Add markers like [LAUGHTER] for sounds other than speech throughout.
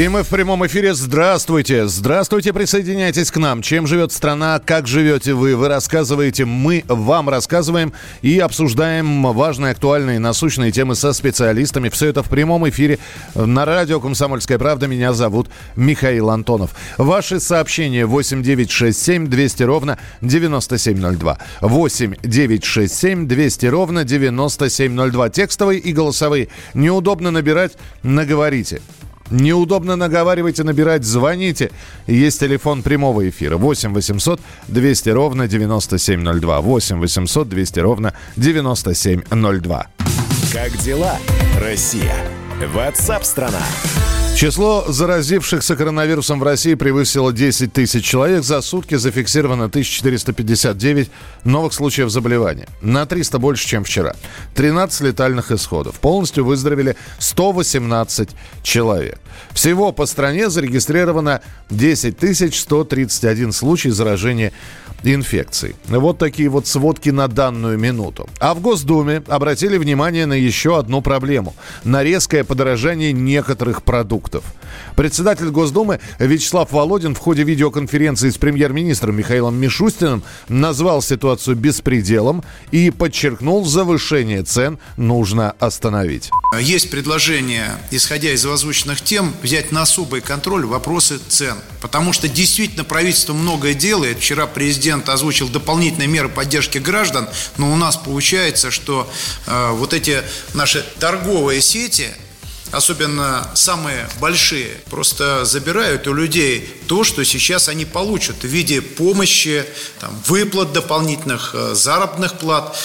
И мы в прямом эфире. Здравствуйте. Здравствуйте, присоединяйтесь к нам. Чем живет страна, как живете вы? Вы рассказываете, мы вам рассказываем и обсуждаем важные, актуальные, насущные темы со специалистами. Все это в прямом эфире на радио «Комсомольская правда». Меня зовут Михаил Антонов. Ваши сообщения 8 9 6 7 200 ровно 9702. 8 9 6 7 200 ровно 9702. Текстовые и голосовые. Неудобно набирать, наговорите. Неудобно наговаривать и набирать, звоните. Есть телефон прямого эфира 8 800 200 ровно 9702. 8 800 200 ровно 9702. Как дела, Россия? Ватсап-страна! Число заразившихся коронавирусом в России превысило 10 тысяч человек. За сутки зафиксировано 1459 новых случаев заболевания. На 300 больше, чем вчера. 13 летальных исходов. Полностью выздоровели 118 человек. Всего по стране зарегистрировано 10 131 случай заражения инфекцией. Вот такие вот сводки на данную минуту. А в Госдуме обратили внимание на еще одну проблему. На резкое подорожание некоторых продуктов. Председатель Госдумы Вячеслав Володин в ходе видеоконференции с премьер-министром Михаилом Мишустиным назвал ситуацию беспределом и подчеркнул, завышение цен нужно остановить. Есть предложение, исходя из озвученных тем, взять на особый контроль вопросы цен. Потому что действительно правительство многое делает. Вчера президент озвучил дополнительные меры поддержки граждан, но у нас получается, что э, вот эти наши торговые сети, особенно самые большие, просто забирают у людей то, что сейчас они получат в виде помощи, там, выплат дополнительных, э, заработных плат.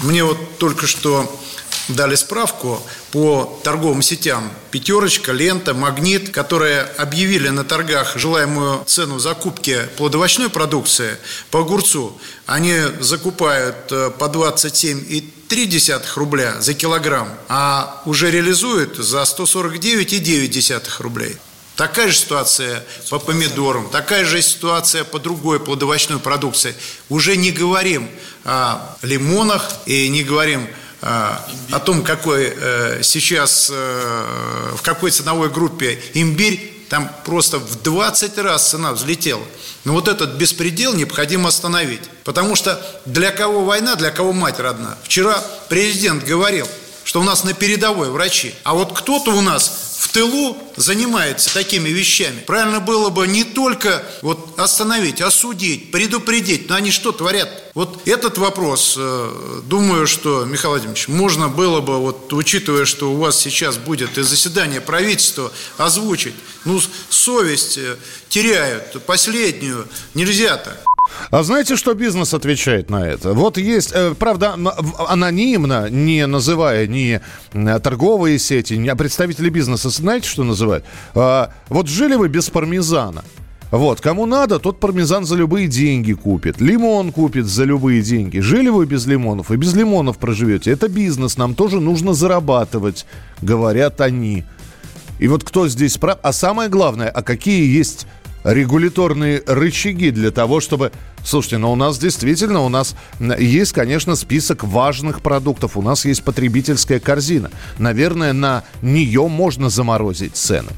Мне вот только что дали справку по торговым сетям «Пятерочка», «Лента», «Магнит», которые объявили на торгах желаемую цену закупки плодовочной продукции по огурцу. Они закупают э, по 27,3 рубля за килограмм, а уже реализуют за 149,9 рублей. Такая же ситуация по помидорам, такая же ситуация по другой плодовочной продукции. Уже не говорим о лимонах и не говорим а, о том, какой э, сейчас, э, в какой ценовой группе имбирь, там просто в 20 раз цена взлетела. Но вот этот беспредел необходимо остановить. Потому что для кого война, для кого мать родна. Вчера президент говорил, что у нас на передовой врачи. А вот кто-то у нас тылу занимается такими вещами. Правильно было бы не только вот остановить, осудить, предупредить, но они что творят? Вот этот вопрос, э, думаю, что, Михаил Владимирович, можно было бы, вот, учитывая, что у вас сейчас будет и заседание правительства, озвучить. Ну, совесть э, теряют, последнюю, нельзя так. А знаете, что бизнес отвечает на это? Вот есть, э, правда, анонимно, не называя ни торговые сети, ни представители бизнеса, знаете, что называют? А, вот жили вы без пармезана. Вот, кому надо, тот пармезан за любые деньги купит. Лимон купит за любые деньги. Жили вы без лимонов и без лимонов проживете. Это бизнес, нам тоже нужно зарабатывать, говорят они. И вот кто здесь прав? А самое главное, а какие есть регуляторные рычаги для того, чтобы... Слушайте, но у нас действительно, у нас есть, конечно, список важных продуктов. У нас есть потребительская корзина. Наверное, на нее можно заморозить цены.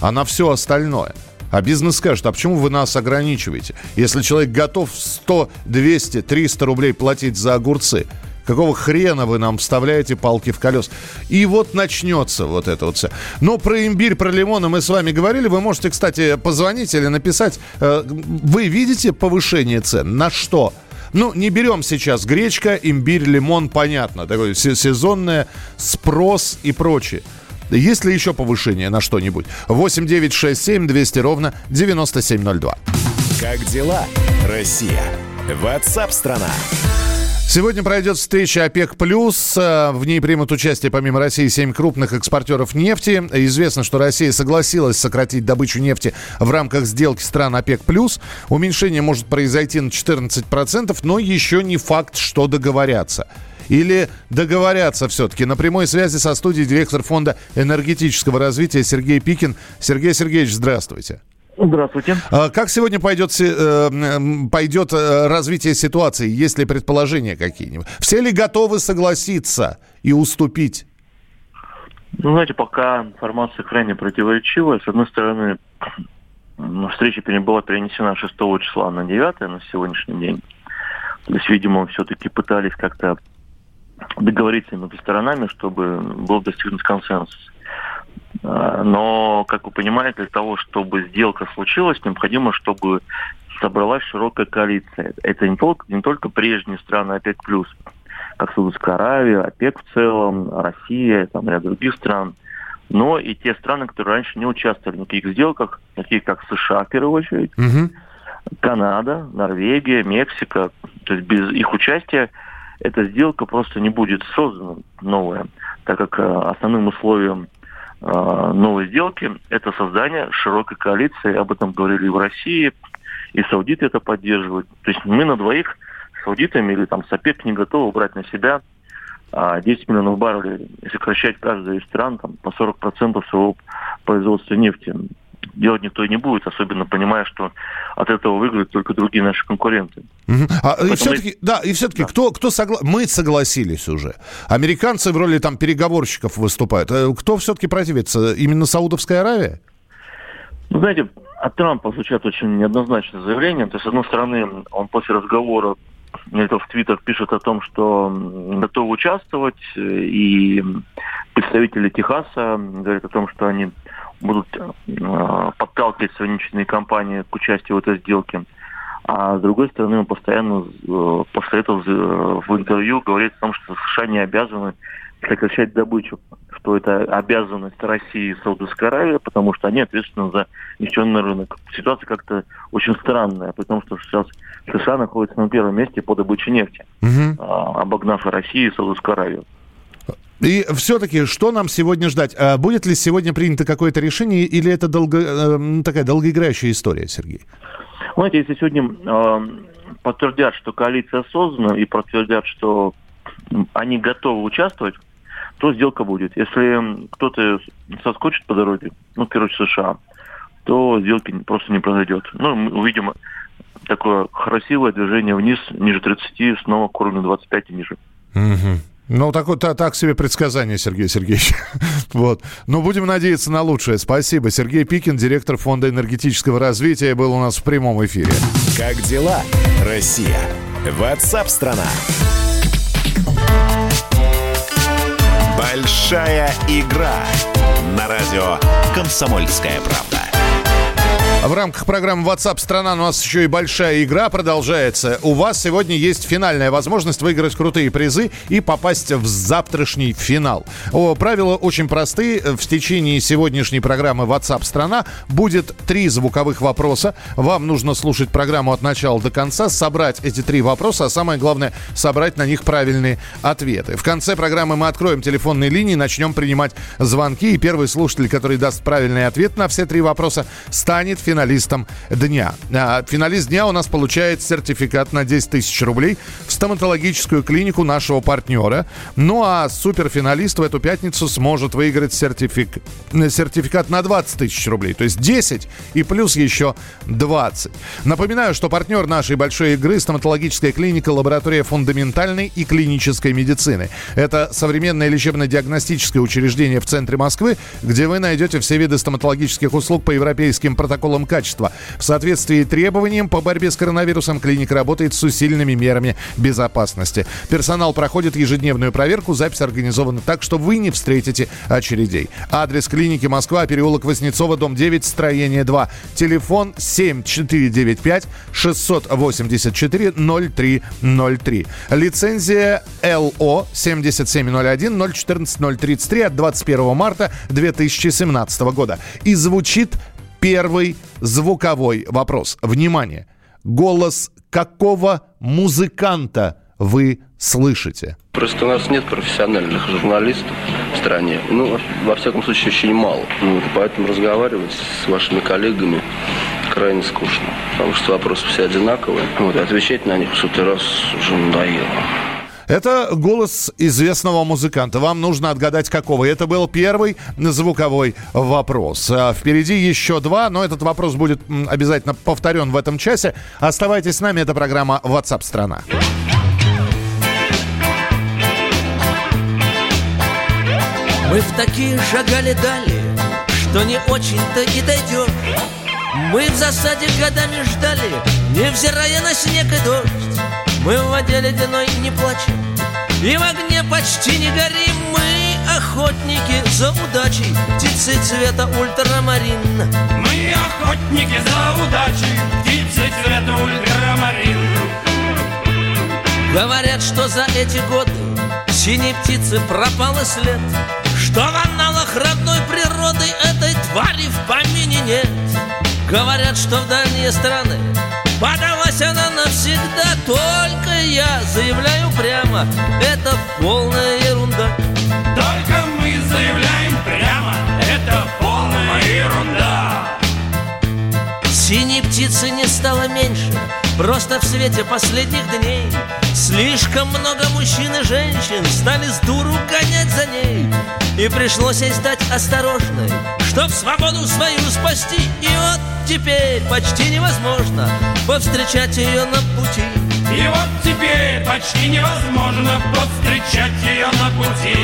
А на все остальное... А бизнес скажет, а почему вы нас ограничиваете? Если человек готов 100, 200, 300 рублей платить за огурцы, Какого хрена вы нам вставляете палки в колес? И вот начнется вот это вот все. Но про имбирь, про лимоны мы с вами говорили. Вы можете, кстати, позвонить или написать. Э, вы видите повышение цен? На что? Ну, не берем сейчас гречка, имбирь, лимон, понятно. Такое сезонное, спрос и прочее. Есть ли еще повышение на что-нибудь? 8 9 6 7 200 ровно 9702. Как дела, Россия? Ватсап-страна! Сегодня пройдет встреча ОПЕК+. плюс. Э, в ней примут участие помимо России семь крупных экспортеров нефти. Известно, что Россия согласилась сократить добычу нефти в рамках сделки стран ОПЕК+. плюс. Умещение может произойти на 14%, но еще не факт, что договорятся. Или договорятся все-таки. На прямой связи со студией директор фонда энергетического развития Сергей Пикин. Сергей Сергеевич, здравствуйте. Здравствуйте. А как сегодня пойдет, э, пойдет э, развитие ситуации, есть ли предположения какие-нибудь? Все ли готовы согласиться и уступить? Ну, знаете, пока информация крайне противоречивая. С одной стороны, встреча была перенесена 6 числа на 9 на сегодняшний день. То есть, видимо, все-таки пытались как-то договориться между сторонами, чтобы был достигнут консенсус. А, но, как вы понимаете, для того, чтобы сделка случилась, необходимо, чтобы собралась широкая коалиция. Это не только, не только прежние страны ОПЕК+, как Саудовская Аравия, ОПЕК в целом, Россия, там, ряд других стран, но и те страны, которые раньше не участвовали в таких сделках, такие как США, в первую очередь, угу. Канада, Норвегия, Мексика. То есть без их участия эта сделка просто не будет создана новая, так как э, основным условием новой сделки это создание широкой коалиции. Об этом говорили и в России, и саудиты это поддерживают. То есть мы на двоих с саудитами или там с не готовы брать на себя 10 а, миллионов баррелей сокращать каждая из стран там, по 40% своего производства нефти. Делать никто и не будет, особенно понимая, что от этого выиграют только другие наши конкуренты. Угу. А, и все-таки, мы... да, и все-таки, да. кто, кто согла... мы согласились уже. Американцы в роли там переговорщиков выступают. Э, кто все-таки противится? Именно Саудовская Аравия? Ну, знаете, от Трампа звучат очень неоднозначные заявления. То есть, с одной стороны, он после разговора это в Твиттер пишет о том, что готовы участвовать, и представители Техаса говорят о том, что они будут э, подталкивать союзничные компании к участию в этой сделке. А с другой стороны, он постоянно э, после этого в интервью говорит о том, что США не обязаны сокращать добычу, что это обязанность России и Саудовской Аравии, потому что они ответственны за нефтяной рынок. Ситуация как-то очень странная, потому что сейчас США находится на первом месте по добыче нефти, угу. обогнав и Россию, и Саудовскую Аравию. И все-таки, что нам сегодня ждать? А будет ли сегодня принято какое-то решение, или это долго, э, такая долгоиграющая история, Сергей? Знаете, если сегодня э, подтвердят, что коалиция создана, и подтвердят, что они готовы участвовать, то сделка будет. Если кто-то соскочит по дороге, ну, короче, США, то сделки просто не произойдет. Ну, мы увидим такое красивое движение вниз, ниже 30, снова к уровню 25 и ниже. Угу. Ну, так, так, так себе предсказание, Сергей Сергеевич. [LAUGHS] вот. Но будем надеяться на лучшее. Спасибо. Сергей Пикин, директор Фонда энергетического развития, был у нас в прямом эфире. Как дела, Россия? Ватсап-страна! Большая игра на радио «Комсомольская правда». В рамках программы WhatsApp страна у нас еще и большая игра продолжается. У вас сегодня есть финальная возможность выиграть крутые призы и попасть в завтрашний финал. О, правила очень простые. В течение сегодняшней программы WhatsApp страна будет три звуковых вопроса. Вам нужно слушать программу от начала до конца, собрать эти три вопроса, а самое главное собрать на них правильные ответы. В конце программы мы откроем телефонные линии, начнем принимать звонки, и первый слушатель, который даст правильный ответ на все три вопроса, станет финалистом финалистом дня. А, финалист дня у нас получает сертификат на 10 тысяч рублей в стоматологическую клинику нашего партнера. Ну а суперфиналист в эту пятницу сможет выиграть сертифик... сертификат на 20 тысяч рублей. То есть 10 и плюс еще 20. Напоминаю, что партнер нашей большой игры стоматологическая клиника лаборатория фундаментальной и клинической медицины. Это современное лечебно-диагностическое учреждение в центре Москвы, где вы найдете все виды стоматологических услуг по европейским протоколам контролем качества. В соответствии с требованиям по борьбе с коронавирусом клиника работает с усиленными мерами безопасности. Персонал проходит ежедневную проверку, запись организована так, что вы не встретите очередей. Адрес клиники Москва, переулок Воснецова, дом 9, строение 2. Телефон 7495 684 0303. Лицензия ЛО 7701 014 033 от 21 марта 2017 года. И звучит Первый звуковой вопрос. Внимание! Голос какого музыканта вы слышите? Просто у нас нет профессиональных журналистов в стране. Ну, во всяком случае, очень мало. Ну, поэтому разговаривать с вашими коллегами крайне скучно. Потому что вопросы все одинаковые. Вот, отвечать на них в сотый раз уже надоело. Это голос известного музыканта. Вам нужно отгадать, какого. Это был первый звуковой вопрос. А впереди еще два, но этот вопрос будет обязательно повторен в этом часе. Оставайтесь с нами, это программа WhatsApp страна Мы в такие шагали дали, что не очень-то и дойдешь Мы в засаде годами ждали, невзирая на снег и дождь Мы в воде ледяной не плачем, и в огне почти не горим. Мы охотники за удачей, птицы цвета ультрамарин. Мы охотники за удачей, птицы цвета ультрамарин. Говорят, что за эти годы синей птицы пропал и след Что в аналах родной природы этой твари в помине нет. Говорят, что в дальние страны подалась она навсегда Только я заявляю прямо, это полная ерунда. Только мы заявляем прямо, это полная ерунда. Синей птицы не стало меньше Просто в свете последних дней Слишком много мужчин и женщин Стали с дуру гонять за ней. И пришлось ей стать осторожной Чтоб свободу свою спасти. И вот теперь почти невозможно Повстречать ее на пути. И вот теперь почти невозможно Повстречать ее на пути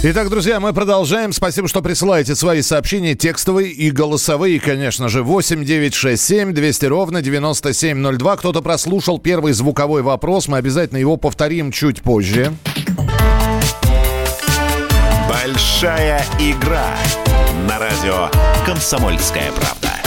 Итак, друзья, мы продолжаем. Спасибо, что присылаете свои сообщения, текстовые и голосовые, конечно же. 8 9 6 7 200 ровно 9702. Кто-то прослушал первый звуковой вопрос. Мы обязательно его повторим чуть позже. Большая игра на радио «Комсомольская правда».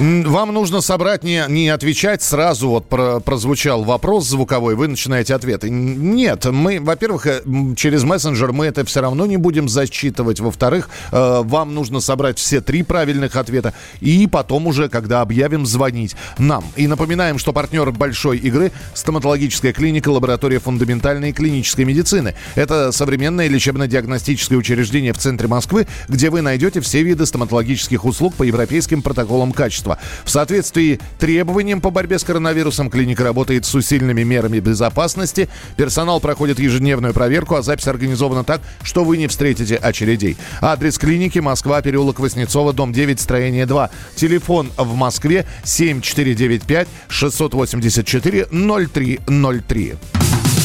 Вам нужно собрать, не, не отвечать сразу, вот про, прозвучал вопрос звуковой, вы начинаете ответы. Нет, мы, во-первых, э, через мессенджер мы это все равно не будем зачитывать. Во-вторых, э, вам нужно собрать все три правильных ответа и потом уже, когда объявим, звонить нам. И напоминаем, что партнер большой игры – стоматологическая клиника, лаборатория фундаментальной клинической медицины. Это современное лечебно-диагностическое учреждение в центре Москвы, где вы найдете все виды стоматологических услуг по европейским протоколам качества. В соответствии требованиям по борьбе с коронавирусом клиника работает с усиленными мерами безопасности. Персонал проходит ежедневную проверку, а запись организована так, что вы не встретите очередей. Адрес клиники Москва, переулок Воснецова, дом 9, строение 2. Телефон в Москве 7495 684 0303.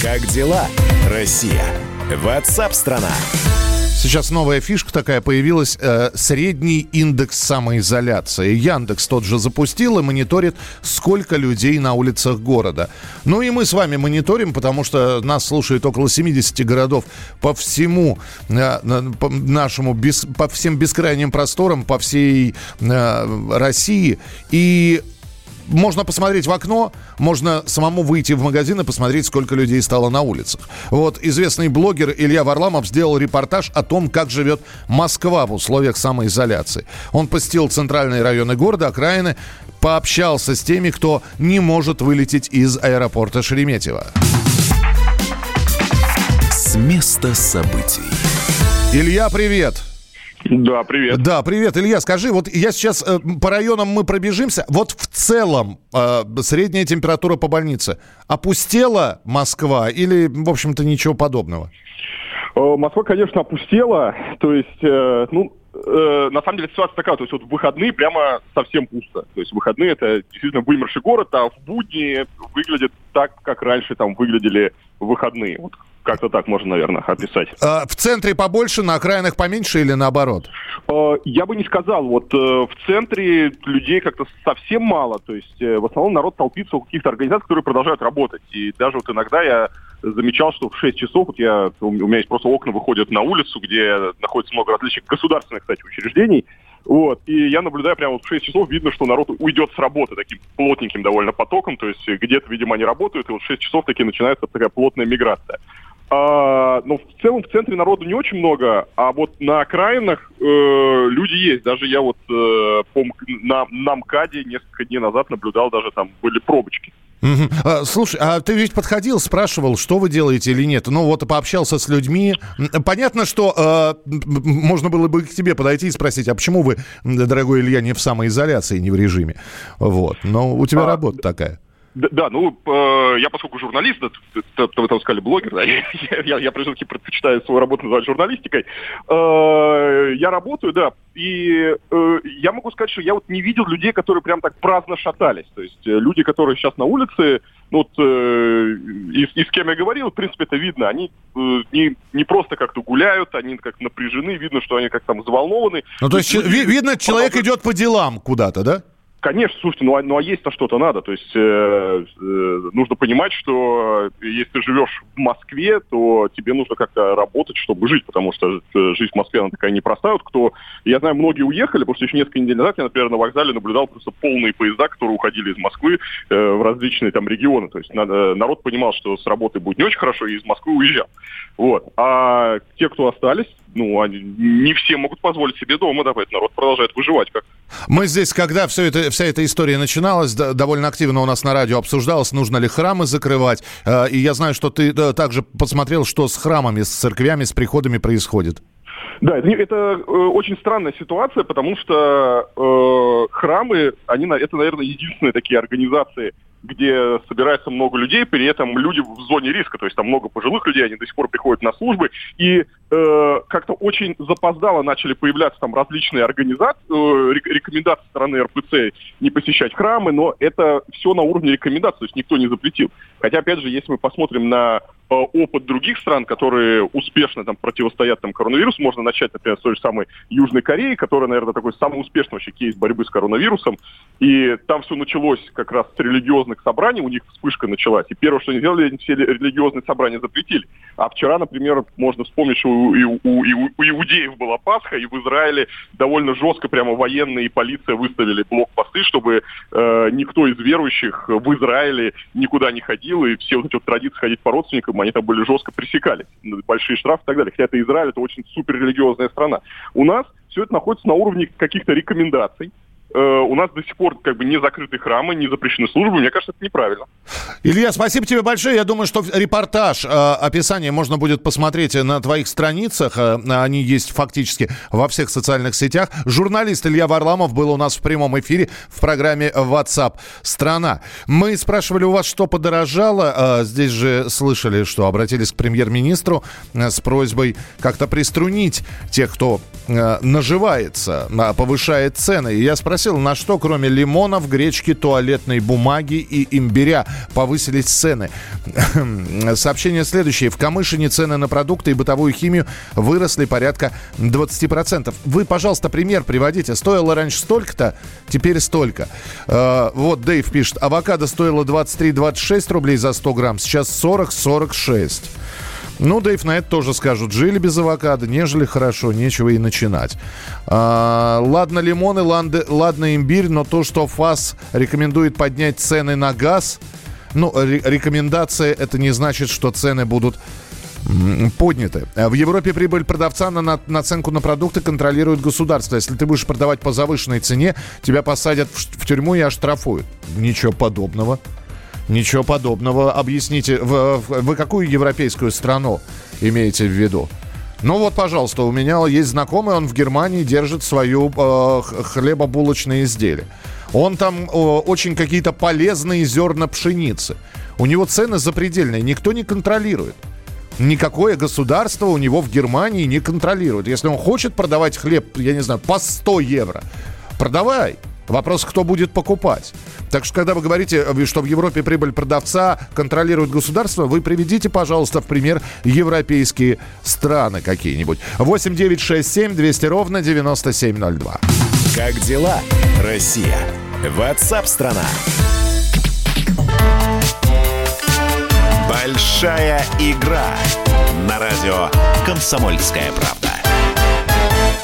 Как дела, Россия? Ватсап-страна! Сейчас новая фишка такая появилась. Э, средний индекс самоизоляции. Яндекс тот же запустил и мониторит, сколько людей на улицах города. Ну и мы с вами мониторим, потому что нас слушает около 70 городов по всему э, по нашему, бес, по всем бескрайним просторам, по всей э, России. И можно посмотреть в окно, можно самому выйти в магазин и посмотреть, сколько людей стало на улицах. Вот известный блогер Илья Варламов сделал репортаж о том, как живет Москва в условиях самоизоляции. Он посетил центральные районы города, окраины, пообщался с теми, кто не может вылететь из аэропорта Шереметьево. С места событий. Илья, привет! Да, привет. Да, привет, Илья. Скажи, вот я сейчас э, по районам мы пробежимся. Вот в целом э, средняя температура по больнице опустела Москва или, в общем-то, ничего подобного? Э, Москва, конечно, опустела. То есть, э, ну, э, на самом деле ситуация такая, то есть вот в выходные прямо совсем пусто. То есть выходные это действительно вымерший город, а в будни выглядит так, как раньше там выглядели выходные. Вот как-то так можно, наверное, описать. А, в центре побольше, на окраинах поменьше или наоборот? А, я бы не сказал. Вот э, в центре людей как-то совсем мало. То есть э, в основном народ толпится у каких-то организаций, которые продолжают работать. И даже вот иногда я замечал, что в 6 часов, вот я, у меня есть просто окна выходят на улицу, где находится много различных государственных, кстати, учреждений, Вот, и я наблюдаю прямо вот в 6 часов, видно, что народ уйдет с работы таким плотненьким довольно потоком, то есть где-то, видимо, они работают, и вот в 6 часов таки начинается такая плотная миграция. А, но в целом в центре народу не очень много, а вот на окраинах э, люди есть. Даже я вот э, по, на, на МКАДе несколько дней назад наблюдал, даже там были пробочки. Мгм. А, слушай, а ты ведь подходил, спрашивал, что вы делаете или нет? Ну вот пообщался с людьми. Понятно, что э, можно было бы к тебе подойти и спросить, а почему вы, дорогой Илья, не в самоизоляции, не в режиме? Вот. Но у тебя А, работа такая. Да, ну, э, я поскольку журналист, да, т- т- т- вы там сказали блогер, да, [LAUGHS] я, я, я все-таки предпочитаю свою работу называть журналистикой. Э, я работаю, да, и э, я могу сказать, что я вот не видел людей, которые прям так праздно шатались. То есть э, люди, которые сейчас на улице, ну, вот, э, и, и с кем я говорил, в принципе, это видно, они э, не, не просто как-то гуляют, они как напряжены, видно, что они как там взволнованы. Ну, то есть, ви- видно, человек Продолжают- идет по делам куда-то, да? Конечно, слушайте, ну а, ну, а есть-то что-то надо. То есть э, э, нужно понимать, что э, если ты живешь в Москве, то тебе нужно как-то работать, чтобы жить, потому что э, жизнь в Москве, она такая непростая. Вот кто, я знаю, многие уехали, потому что еще несколько недель назад я, например, на вокзале наблюдал просто полные поезда, которые уходили из Москвы э, в различные там регионы. То есть надо- народ понимал, что с работы будет не очень хорошо, и из Москвы уезжал. Вот. А те, кто остались, ну, они не все могут позволить себе дома, да, поэтому народ продолжает выживать как Мы здесь, когда все это, вся эта история начиналась, да, довольно активно у нас на радио обсуждалось, нужно ли храмы закрывать. Э, И я знаю, что ты э, также посмотрел, что с храмами, с церквями, с приходами происходит. Да, это, это, очень странная ситуация, потому что э, храмы, они, это, наверное, единственные такие организации, где собирается много людей, при этом люди в зоне риска, то есть там много пожилых людей, они до сих пор приходят на службы, и э, как-то очень запоздало начали появляться там различные организации, э, рек- рекомендации стороны РПЦ не посещать храмы, но это все на уровне рекомендаций, то есть никто не запретил. Хотя, опять же, если мы посмотрим на э, опыт других стран, которые успешно там противостоят там коронавирусу, можно начать, например, с той же самой Южной Кореи, которая, наверное, такой самый успешный вообще кейс борьбы с коронавирусом. И там все началось как раз с религиозных собраний, у них вспышка началась. И первое, что они сделали, они все религиозные собрания запретили. А вчера, например, можно вспомнить, что у, у- у- у- иудеев была Пасха, и в Израиле довольно жестко прямо военные и полиция выставили блокпосты, чтобы э, никто из верующих в Израиле никуда не ходил, и все вот эти вот традиции ходить по родственникам, они там были жестко пресекались. Большие штрафы и так далее. Хотя это Израиль, это очень суперрелигиозная страна. У нас все это находится на уровне каких-то рекомендаций. Э, у нас до сих пор как бы не закрыты храмы, не запрещены службы. Мне кажется, это неправильно. Илья, спасибо тебе большое. Я думаю, что репортаж, э, описание можно будет посмотреть на твоих страницах. Э, Они есть фактически во всех социальных сетях. Журналист Илья Варламов был у нас в прямом эфире в программе WhatsApp страна. Мы спрашивали у вас, что подорожало. Здесь же слышали, что обратились к премьер-министру с просьбой как-то приструнить тех, кто наживается, повышает цены. И я спросил, на что кроме лимонов, гречки, туалетной бумаги и имбиря повысились цены. [LAUGHS] Сообщение следующее. В Камышине цены на продукты и бытовую химию выросли порядка 20%. Вы, пожалуйста, пример приводите. Стоило раньше столько-то, теперь столько. Э, вот Дэйв пишет. Авокадо стоило 23-26 рублей за 100 грамм, сейчас 40-46. Ну, Дэйв на это тоже скажут. Жили без авокадо, нежели хорошо, нечего и начинать. А, ладно лимоны, ладно, ладно имбирь, но то, что ФАС рекомендует поднять цены на газ, ну, ре- рекомендация, это не значит, что цены будут подняты. В Европе прибыль продавца на на- наценку на продукты контролирует государство. Если ты будешь продавать по завышенной цене, тебя посадят в в тюрьму и оштрафуют. Ничего подобного. Ничего подобного. Объясните, в- вы какую европейскую страну имеете в виду? Ну вот, пожалуйста, у меня есть знакомый, он в Германии держит свою э, хлебобулочные изделия. Он там э, очень какие-то полезные зерна пшеницы. У него цены запредельные, никто не контролирует. Никакое государство у него в Германии не контролирует. Если он хочет продавать хлеб, я не знаю, по 100 евро, продавай. Вопрос, кто будет покупать. Так что, когда вы говорите, э, что в Европе прибыль продавца контролирует государство, вы приведите, пожалуйста, в пример европейские страны какие-нибудь. 8 9 6 7 200 ровно 9702. Как дела, Россия? Ватсап-страна! Большая игра на радио «Комсомольская правда».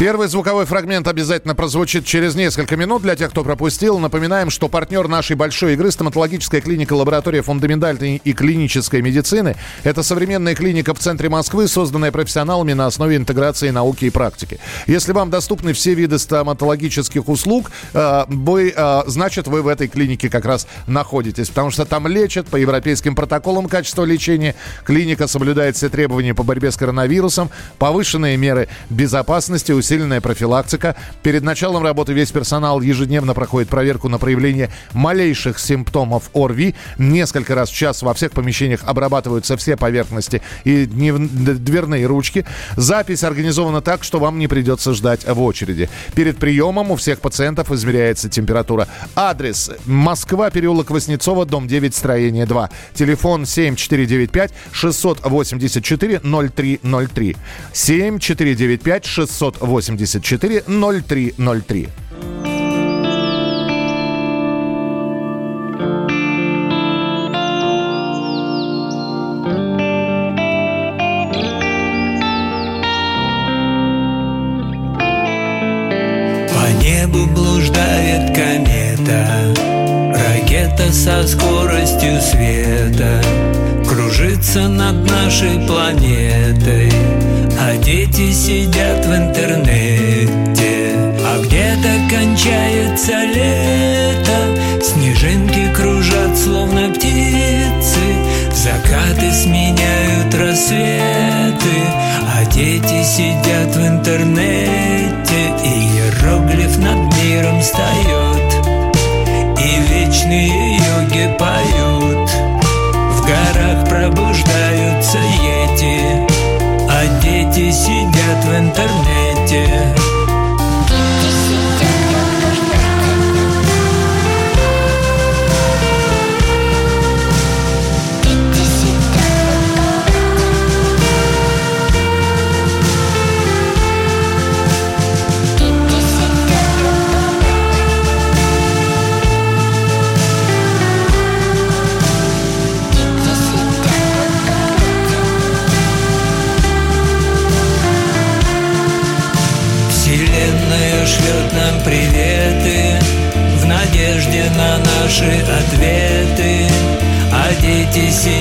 Первый звуковой фрагмент обязательно прозвучит через несколько минут. Для тех, кто пропустил, напоминаем, что партнер нашей большой игры – стоматологическая клиника «Лаборатория фундаментальной и клинической медицины». Это современная клиника в центре Москвы, созданная профессионалами на основе интеграции науки и практики. Если вам доступны все виды стоматологических услуг, э, вы, э, значит, вы в этой клинике как раз находитесь, потому что там лечат по европейским протоколам качества лечения. Клиника соблюдает все требования по борьбе с коронавирусом, повышенные меры безопасности, усиленная профилактика. Перед началом работы весь персонал ежедневно проходит проверку на проявление малейших симптомов ОРВИ. Несколько раз в час во всех помещениях обрабатываются все поверхности и дверные ручки. Запись организована так, что вам не придется ждать в очереди. Перед приемом у всех пациентов измеряется температура. Адрес Москва, переулок Воснецова, дом 9, строение 2. Телефон 7495 684 0303. 7495 684 84 0303. По небу блуждает комета Ракета со скоростью света Кружится над нашей планетой дети сидят в интернете А где-то кончается лето. Снежинки кружат, словно птицы Закаты сменяют рассветы. А дети сидят в интернете И иероглиф над миром встает. И вечные наши ответы. А дети сидят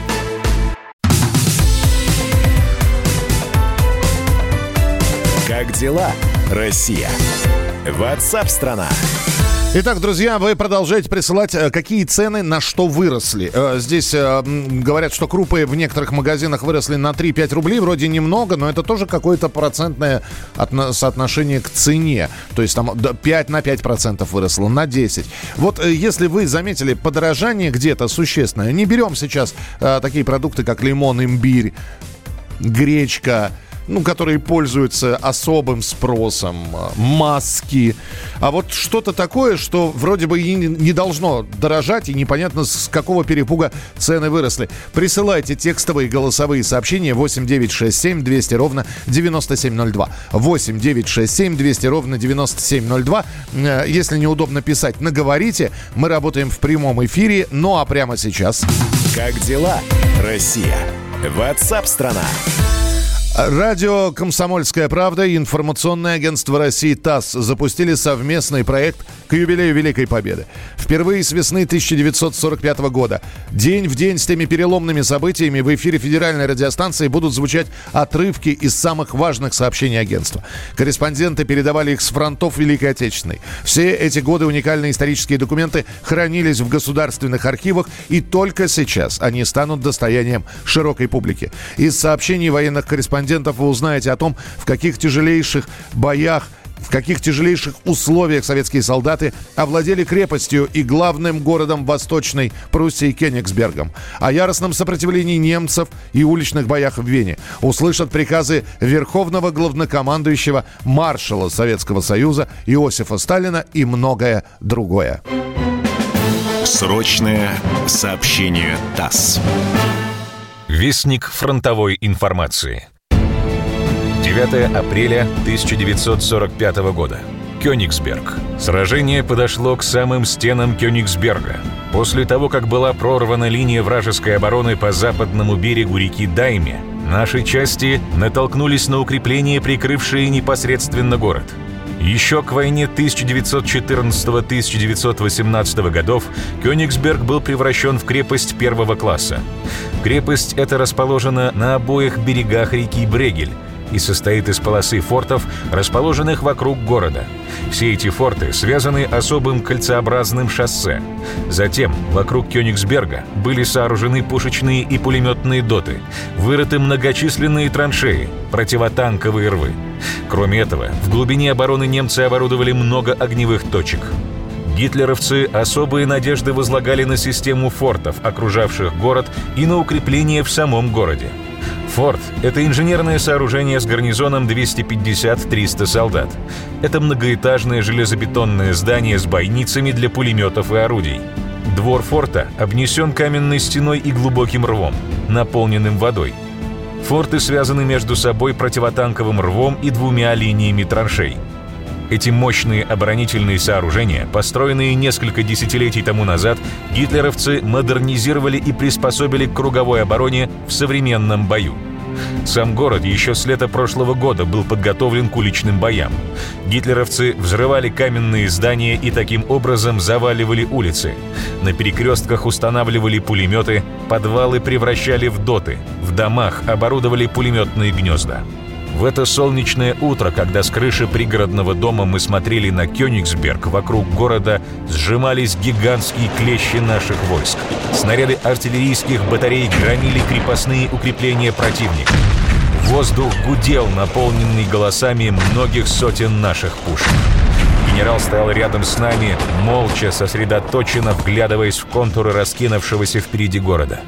Как дела, Россия? Ватсап-страна! Итак, друзья, вы продолжаете присылать, э, какие цены на что выросли. Э, Здесь э, говорят, что крупы в некоторых магазинах выросли на 3-5 рублей. Вроде немного, но это тоже какое-то процентное отно- соотношение к цене. То есть там да, 5 на 5 процентов выросло, на 10. Вот если вы заметили подорожание где-то существенное, не берем сейчас такие продукты, как лимон, имбирь, гречка, ну, которые пользуются особым спросом, э, маски. А вот что-то такое, что вроде бы и не- должно дорожать, и непонятно с какого перепуга цены выросли. Присылайте текстовые голосовые сообщения 8967 200 ровно 9702. 8967 200 ровно 9702. Э, Если неудобно писать, наговорите. Мы работаем в прямом эфире. Ну а прямо сейчас... Как дела, Россия? Ватсап-страна! Радио «Комсомольская правда» и информационное агентство России ТАСС запустили совместный проект к юбилею Великой Победы. Впервые с весны 1945 года, день в день с теми переломными событиями в эфире федеральной радиостанции будут звучать отрывки из самых важных сообщений агентства. Корреспонденты передавали их с фронтов Великой Отечественной. Все эти годы уникальные исторические документы хранились в государственных архивах, и только сейчас они станут достоянием широкой публики. Из сообщений военных корреспондентов корреспондентов вы узнаете о том, в каких тяжелейших боях в каких тяжелейших условиях советские солдаты овладели крепостью и главным городом Восточной Пруссии Кенигсбергом, о яростном сопротивлении немцев и уличных боях в Вене, услышат приказы Верховного главнокомандующего маршала Советского Союза Иосифа Сталина и многое другое. Срочное сообщение ТАСС. Вестник фронтовой информации. 9 апреля 1945 года. Кёнигсберг. Сражение подошло к самым стенам Кёнигсберга. После того, как была прорвана линия вражеской обороны по западному берегу реки Дайме, наши части натолкнулись на укрепления, прикрывшие непосредственно город. Еще к войне 1914-1918 годов Кёнигсберг был превращен в крепость первого класса. Крепость эта расположена на обоих берегах реки Брегель, и состоит из полосы фортов, расположенных вокруг города. Все эти форты связаны особым кольцеобразным шоссе. Затем вокруг Кёнигсберга были сооружены пушечные и пулеметные доты, вырыты многочисленные траншеи, противотанковые рвы. Кроме этого, в глубине обороны немцы оборудовали много огневых точек. Гитлеровцы особые надежды возлагали на систему фортов, окружавших город, и на укрепления в самом городе. Форт — это инженерное сооружение с гарнизоном 250-300 солдат. Это многоэтажное железобетонное здание с бойницами для пулеметов и орудий. Двор форта обнесен каменной стеной и глубоким рвом, наполненным водой. Форты связаны между собой противотанковым рвом и двумя линиями траншей. Эти мощные оборонительные сооружения, построенные несколько десятилетий тому назад, гитлеровцы модернизировали и приспособили к круговой обороне в современном бою. Сам город еще с лета прошлого года был подготовлен к уличным боям. Гитлеровцы взрывали каменные здания и таким образом заваливали улицы. На перекрестках устанавливали пулеметы, подвалы превращали в доты, в домах оборудовали пулеметные гнезда. В это солнечное утро, когда с крыши пригородного дома мы смотрели на Кёнигсберг, вокруг города сжимались гигантские клещи наших войск. Снаряды артиллерийских батарей громили крепостные укрепления противника. Воздух гудел, наполненный голосами многих сотен наших пушек. Генерал стоял рядом с нами, молча, сосредоточенно вглядываясь в контуры раскинувшегося впереди города.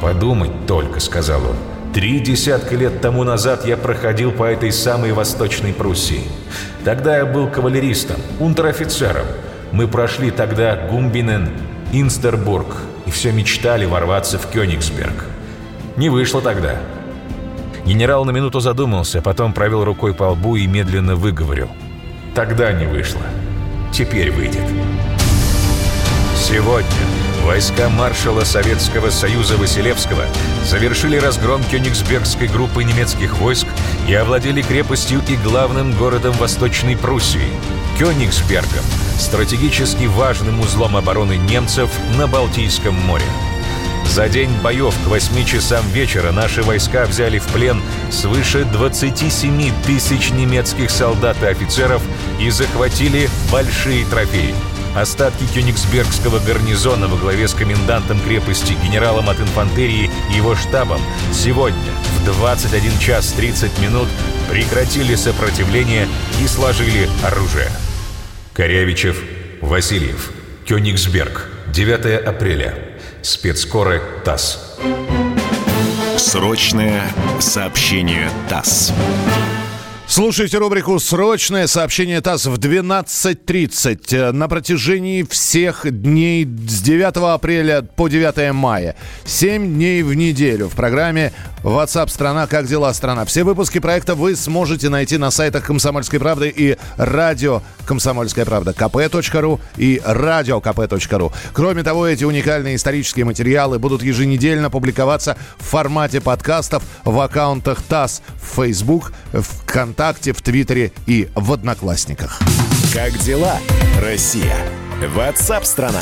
«Подумать только», — сказал он, — Три десятка лет тому назад я проходил по этой самой Восточной Пруссии. Тогда я был кавалеристом, унтер-офицером. Мы прошли тогда Гумбинен, Инстербург и все мечтали ворваться в Кёнигсберг. Не вышло тогда. Генерал на минуту задумался, потом провел рукой по лбу и медленно выговорил. Тогда не вышло. Теперь выйдет. Сегодня войска маршала Советского Союза Василевского завершили разгром Кёнигсбергской группы немецких войск и овладели крепостью и главным городом Восточной Пруссии – Кёнигсбергом, стратегически важным узлом обороны немцев на Балтийском море. За день боев к 8 часам вечера наши войска взяли в плен свыше 27 тысяч немецких солдат и офицеров и захватили большие трофеи – Остатки Кёнигсбергского гарнизона во главе с комендантом крепости генералом от инфантерии и его штабом сегодня в 21 час 30 минут прекратили сопротивление и сложили оружие. Корявичев, Васильев, Кёнигсберг, 9 апреля. Спецкоры ТАСС. Срочное сообщение ТАСС. Слушайте рубрику «Срочное сообщение ТАСС» в 12.30 на протяжении всех дней с 9 апреля по 9 мая. 7 дней в неделю в программе WhatsApp страна Как дела, страна?» Все выпуски проекта вы сможете найти на сайтах «Комсомольской правды» и радио «Комсомольская правда» kp.ru и радиокп.ру. Кроме того, эти уникальные исторические материалы будут еженедельно публиковаться в формате подкастов в аккаунтах ТАСС в Facebook, ВКонтакте, ВКонтакте, в Твиттере и в Одноклассниках. Как дела, Россия? Ватсап-страна!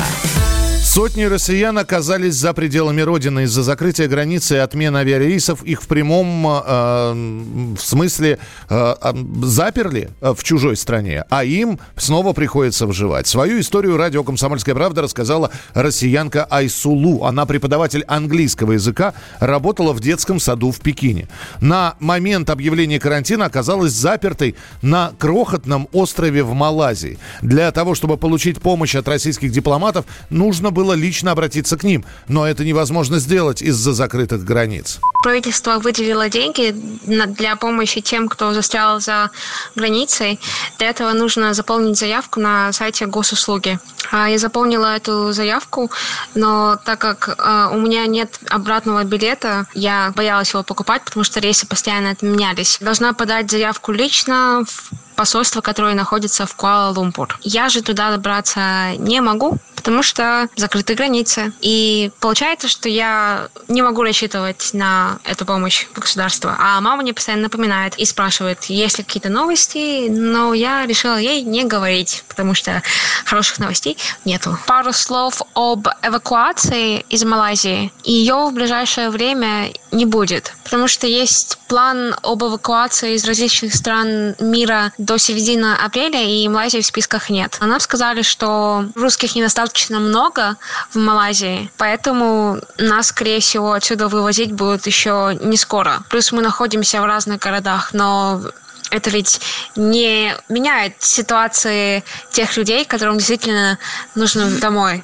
Сотни россиян оказались за пределами Родины из-за закрытия границы и отмены авиарейсов. Их в прямом э, в смысле э, заперли в чужой стране, а им снова приходится выживать. Свою историю радио «Комсомольская правда» рассказала россиянка Айсулу. Она преподаватель английского языка, работала в детском саду в Пекине. На момент объявления карантина оказалась запертой на крохотном острове в Малайзии. Для того, чтобы получить помощь от российских дипломатов, нужно было лично обратиться к ним, но это невозможно сделать из-за закрытых границ. Правительство выделило деньги для помощи тем, кто застрял за границей. Для этого нужно заполнить заявку на сайте госуслуги. А, я заполнила эту заявку, но так как а, у меня нет обратного билета, я боялась его покупать, потому что рейсы постоянно отменялись. Должна подать заявку лично в посольство, которое находится в Куала-Лумпур. Я же туда добраться не могу, потому что закрыты границы. И получается, что я не могу рассчитывать на эту помощь государства. А мама мне постоянно напоминает и спрашивает, есть ли какие-то новости, но я решила ей не говорить, потому что хороших новостей нету. Пару слов об эвакуации из Малайзии. Ее в ближайшее время не будет, потому что есть план об эвакуации из различных стран мира до середины апреля, и Малайзии в списках нет. Нам сказали, что русских недостаточно много в Малайзии, поэтому нас, скорее всего, отсюда вывозить будут еще не скоро. Плюс мы находимся в разных городах, но это ведь не меняет ситуации тех людей, которым действительно нужно домой.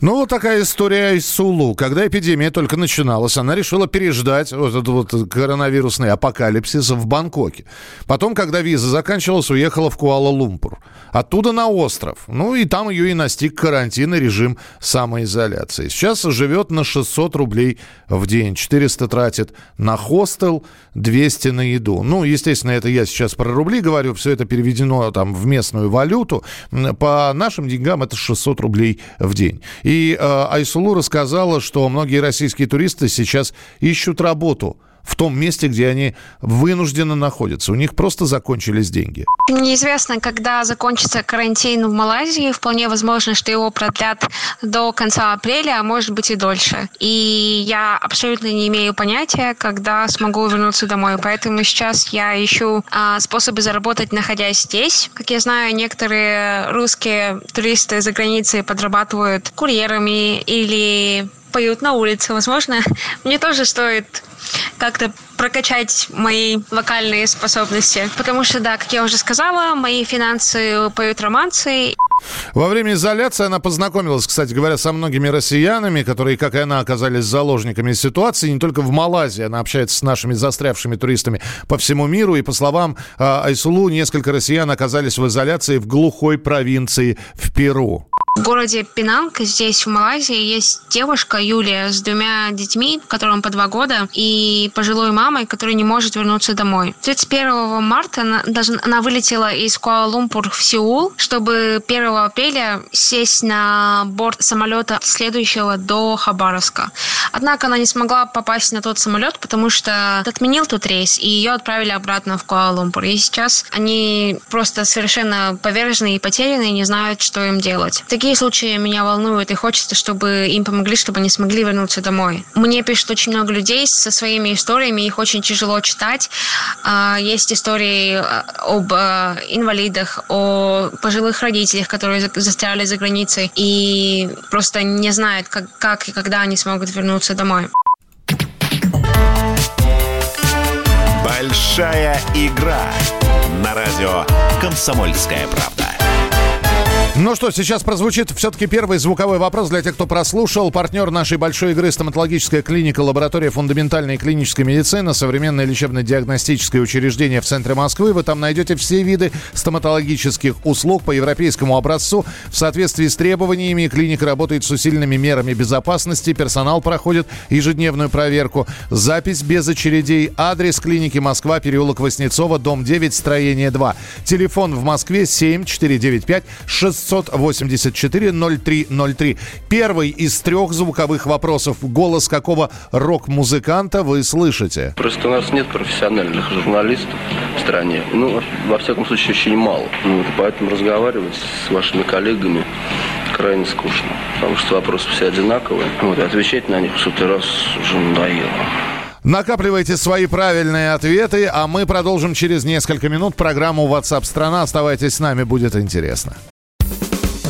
Ну, вот такая история из Сулу. Когда эпидемия только начиналась, она решила переждать вот этот вот коронавирусный апокалипсис в Бангкоке. Потом, когда виза заканчивалась, уехала в Куала-Лумпур. Оттуда на остров. Ну, и там ее и настиг карантин и режим самоизоляции. Сейчас живет на 600 рублей в день. 400 тратит на хостел, 200 на еду. Ну, естественно, это я сейчас про рубли говорю. Все это переведено там в местную валюту. По нашим деньгам это 600 рублей в день. И э, Айсулу рассказала, что многие российские туристы сейчас ищут работу в том месте, где они вынужденно находятся. У них просто закончились деньги. Неизвестно, когда закончится карантин в Малайзии. Вполне возможно, что его продлят до конца апреля, а может быть и дольше. И я абсолютно не имею понятия, когда смогу вернуться домой. Поэтому сейчас я ищу а, способы заработать, находясь здесь. Как я знаю, некоторые русские туристы за границей подрабатывают курьерами или поют на улице. Возможно, мне тоже стоит как-то прокачать мои вокальные способности. Потому что, да, как я уже сказала, мои финансы поют романсы. Во время изоляции она познакомилась, кстати говоря, со многими россиянами, которые, как и она, оказались заложниками ситуации. Не только в Малайзии. Она общается с нашими застрявшими туристами по всему миру. И, по словам а, Айсулу, несколько россиян оказались в изоляции в глухой провинции в Перу. В городе Пинанг, здесь, в Малайзии, есть девушка Юлия с двумя детьми, которым по два года, и пожилой мамой, которая не может вернуться домой. 31 марта она, она вылетела из Куала-Лумпур в Сеул, чтобы 1 апреля сесть на борт самолета следующего до Хабаровска. Однако она не смогла попасть на тот самолет, потому что отменил тот рейс, и ее отправили обратно в Куала-Лумпур. И сейчас они просто совершенно повержены и потеряны, и не знают, что им делать. Такие случаи меня волнуют, и хочется, чтобы им помогли, чтобы они смогли вернуться домой. Мне пишут очень много людей со своими историями, их очень тяжело читать. А, есть истории а, об а, инвалидах, о пожилых родителях, которые застряли за границей и просто не знают, как, как и когда они смогут вернуться домой. Большая игра на радио «Комсомольская правда». Ну что, сейчас прозвучит все-таки первый звуковой вопрос для тех, кто прослушал. Партнер нашей большой игры стоматологическая клиника, лаборатория фундаментальной клинической медицины, современное лечебно-диагностическое учреждение в центре Москвы. Вы там найдете все виды стоматологических услуг по европейскому образцу. В соответствии с требованиями клиника работает с усиленными мерами безопасности. Персонал проходит ежедневную проверку. Запись без очередей. Адрес клиники Москва, переулок Воснецова, дом 9, строение 2. Телефон в Москве 7 495 600 684-0303. Первый из трех звуковых вопросов. Голос какого рок-музыканта вы слышите? Просто у нас нет профессиональных журналистов в стране. Ну, во всяком случае, очень мало. Ну, вот, поэтому разговаривать с вашими коллегами крайне скучно. Потому что вопросы все одинаковые. Вот, отвечать на них в сотый раз уже надоело. Накапливайте свои правильные ответы, а мы продолжим через несколько минут программу WhatsApp страна. Оставайтесь с нами, будет интересно.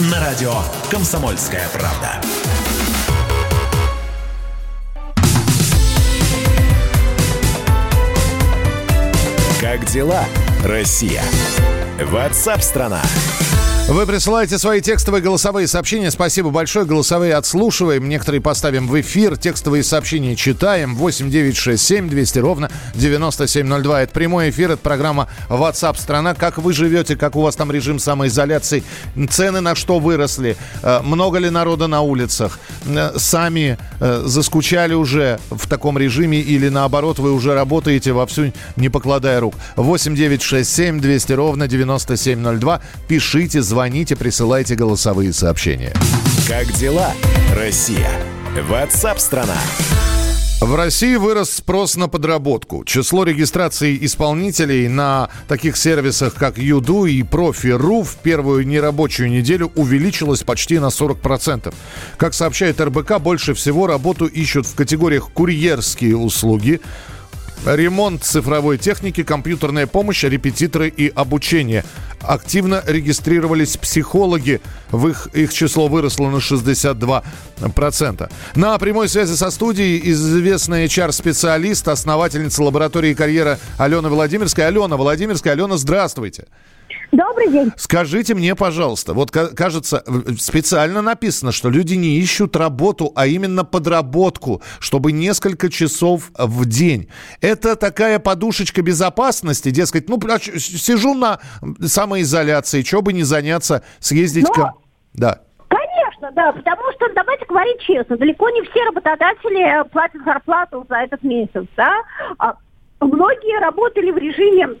На радио «Комсомольская правда». Как дела, Россия? Ватсап-страна! Вы присылаете свои текстовые голосовые сообщения. Спасибо большое. Голосовые отслушиваем. Некоторые поставим в эфир. Текстовые сообщения читаем. 8 9 6 7 200 ровно 9702. Это прямой эфир. Это программа WhatsApp страна. Как вы живете? Как у вас там режим самоизоляции? Цены на что выросли? Э, много ли народа на улицах? Э, сами э, заскучали уже в таком режиме или наоборот вы уже работаете вовсю, не покладая рук? 8 9 6 7 200 ровно 9702. Пишите, звоните, присылайте голосовые сообщения. Как дела, Россия? Ватсап-страна! В России вырос спрос на подработку. Число регистраций исполнителей на таких сервисах, как Юду и Профи.ру в первую нерабочую неделю увеличилось почти на 40%. Как сообщает РБК, больше всего работу ищут в категориях курьерские услуги, ремонт цифровой техники, компьютерная помощь, репетиторы и обучение. Активно регистрировались психологи. В их, их число выросло на 62%. На прямой связи со студией известная HR-специалист, основательница лаборатории карьера Алена Владимирская. Алена Владимирская. Алена, здравствуйте. Добрый день. Скажите мне, пожалуйста, вот кажется, специально написано, что люди не ищут работу, а именно подработку, чтобы несколько часов в день. Это такая подушечка безопасности, дескать, ну, сижу на самоизоляции, что бы не заняться, съездить... Но... К... Да. Конечно, да, потому что, давайте говорить честно, далеко не все работодатели платят зарплату за этот месяц, да. А многие работали в режиме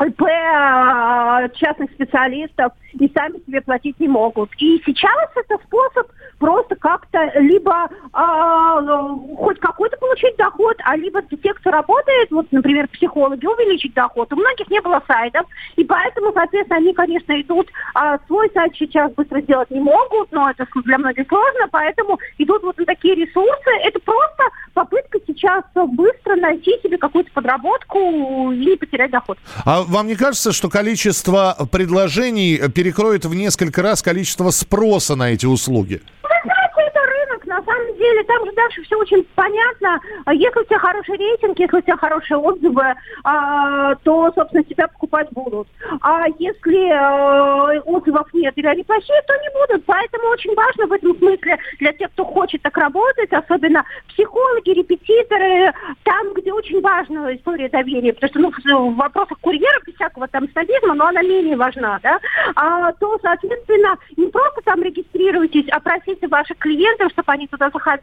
ИП а, частных специалистов и сами себе платить не могут. И сейчас это способ просто как-то либо э, хоть какой-то получить доход, а либо те, кто работает, вот, например, психологи, увеличить доход. У многих не было сайтов, и поэтому, соответственно, они, конечно, идут, э, свой сайт сейчас быстро сделать не могут, но это для многих сложно, поэтому идут вот на такие ресурсы. Это просто попытка сейчас быстро найти себе какую-то подработку и потерять доход. А вам не кажется, что количество предложений перекроет в несколько раз количество спроса на эти услуги? Деле там же дальше все очень понятно. Если у тебя хороший рейтинг, если у тебя хорошие отзывы, а, то, собственно, тебя покупать будут. А если а, отзывов нет или они плохие, то не будут. Поэтому очень важно в этом смысле для тех, кто хочет так работать, особенно психологи, репетиторы, там, где очень важна история доверия, потому что ну, в вопросах курьера, без всякого там снобизма, но она менее важна, да, а, то, соответственно, не просто там регистрируйтесь, а просите ваших клиентов, чтобы они туда заходили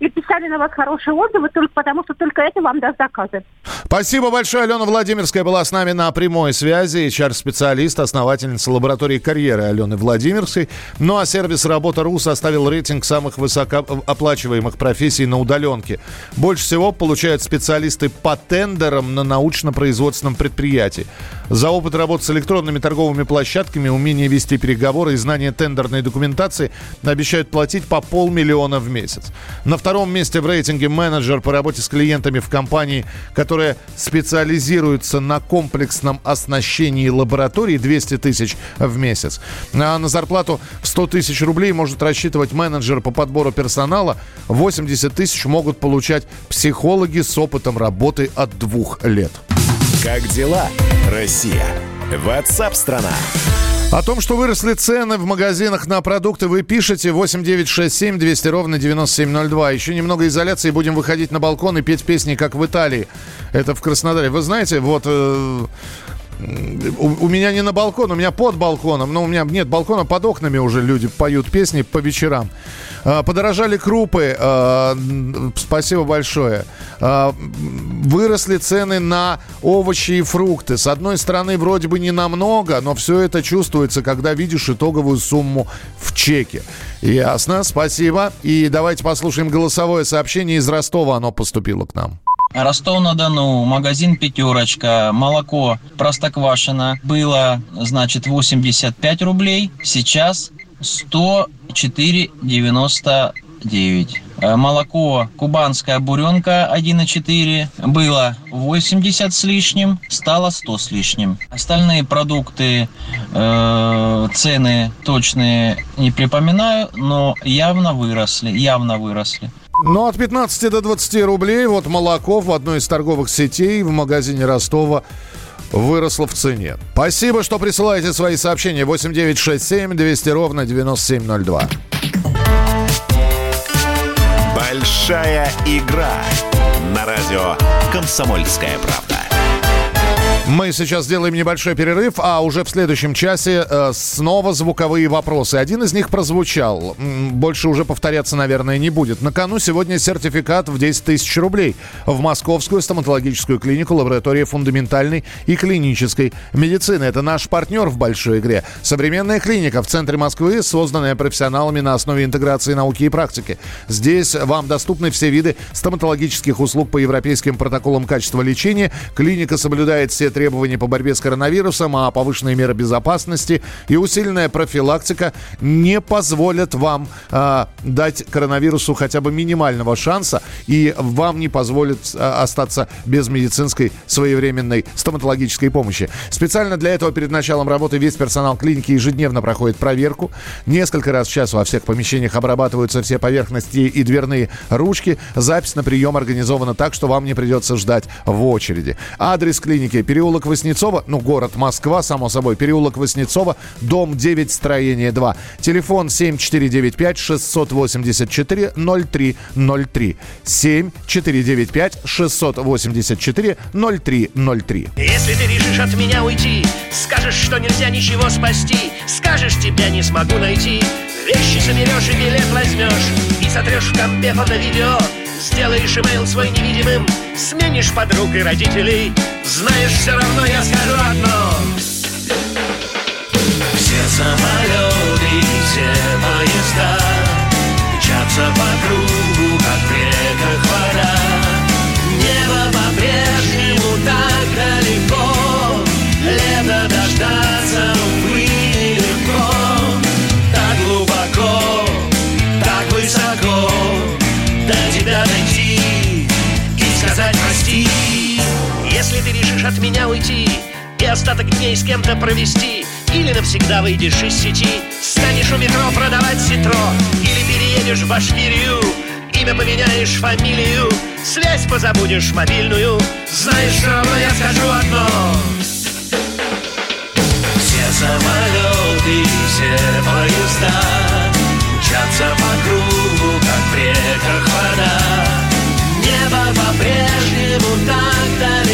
и писали на вас хорошие отзывы, только потому что только это вам даст заказы. Спасибо большое. Алена Владимирская была с нами на прямой связи. HR-специалист, основательница лаборатории карьеры Алены Владимирской. Ну а сервис «Работа.ру» составил рейтинг самых высокооплачиваемых профессий на удаленке. Больше всего получают специалисты по тендерам на научно-производственном предприятии. За опыт работы с электронными торговыми площадками, умение вести переговоры и знание тендерной документации обещают платить по полмиллиона в месяц. На втором месте в рейтинге менеджер по работе с клиентами в компании, которая специализируется на комплексном оснащении лаборатории 200 тысяч в месяц. А на зарплату в 100 тысяч рублей может рассчитывать менеджер по подбору персонала. 80 тысяч могут получать психологи с опытом работы от двух лет. Как дела, Россия? Ватсап-страна! О том, что выросли цены в магазинах на продукты, вы пишете 8967 200 ровно 9702. Еще немного изоляции, будем выходить на балкон и петь песни, как в Италии. Это в Краснодаре. Вы знаете, вот... Э, у, у меня не на балкон, у меня под балконом. Но у меня нет балкона, под окнами уже люди поют песни по вечерам. А, подорожали крупы. А, спасибо большое. А, выросли цены на овощи и фрукты. С одной стороны, вроде бы не намного, но все это чувствуется, когда видишь итоговую сумму в чеке. Ясно, спасибо. И давайте послушаем голосовое сообщение из Ростова. Оно поступило к нам. Ростов-на-Дону, магазин «Пятерочка», молоко простоквашино было, значит, 85 рублей, сейчас 104,99. Э, молоко кубанская буренка 1,4 было 80 с лишним, стало 100 с лишним. Остальные продукты, э, цены точные не припоминаю, но явно выросли, явно выросли. Ну, от 15 до 20 рублей вот молоко в одной из торговых сетей в магазине Ростова выросло в цене. Спасибо, что присылаете свои сообщения. 8967 200 ровно 9702. Большая игра на радио «Комсомольская правда». Мы сейчас сделаем небольшой перерыв, а уже в следующем часе э, снова звуковые вопросы. Один из них прозвучал. Больше уже повторяться, наверное, не будет. На кону сегодня сертификат в 10 тысяч рублей в Московскую стоматологическую клинику лаборатории фундаментальной и клинической медицины. Это наш партнер в большой игре. Современная клиника в центре Москвы, созданная профессионалами на основе интеграции науки и практики. Здесь вам доступны все виды стоматологических услуг по европейским протоколам качества лечения. Клиника соблюдает все требования по борьбе с коронавирусом, а повышенные меры безопасности и усиленная профилактика не позволят вам э, дать коронавирусу хотя бы минимального шанса и вам не позволят э, остаться без медицинской своевременной стоматологической помощи. Специально для этого перед началом работы весь персонал клиники ежедневно проходит проверку. Несколько раз в час во всех помещениях обрабатываются все поверхности и дверные ручки. Запись на прием организована так, что вам не придется ждать в очереди. Адрес клиники – переулок переулок Воснецова, ну, город Москва, само собой, переулок Воснецова, дом 9, строение 2. Телефон 7495 684 0303. 7495 684 0303. Если ты решишь от меня уйти, скажешь, что нельзя ничего спасти, скажешь, тебя не смогу найти, вещи соберешь и билет возьмешь, и сотрешь в компе фото-видео, Сделаешь имейл свой невидимым Сменишь подруг и родителей. Знаешь, все равно я скажу одно. Все самолеты, все поезда Мчатся по кругу, как в реках вода ты решишь от меня уйти и остаток дней с кем-то провести. Или навсегда выйдешь из сети Станешь у метро продавать ситро. Или переедешь в Башкирию Имя поменяешь, фамилию. Связь позабудешь мобильную. Знаешь, все равно я скажу одно. Все самолеты, все поезда Мчатся по кругу, как в реках вода. Небо по-прежнему так далеко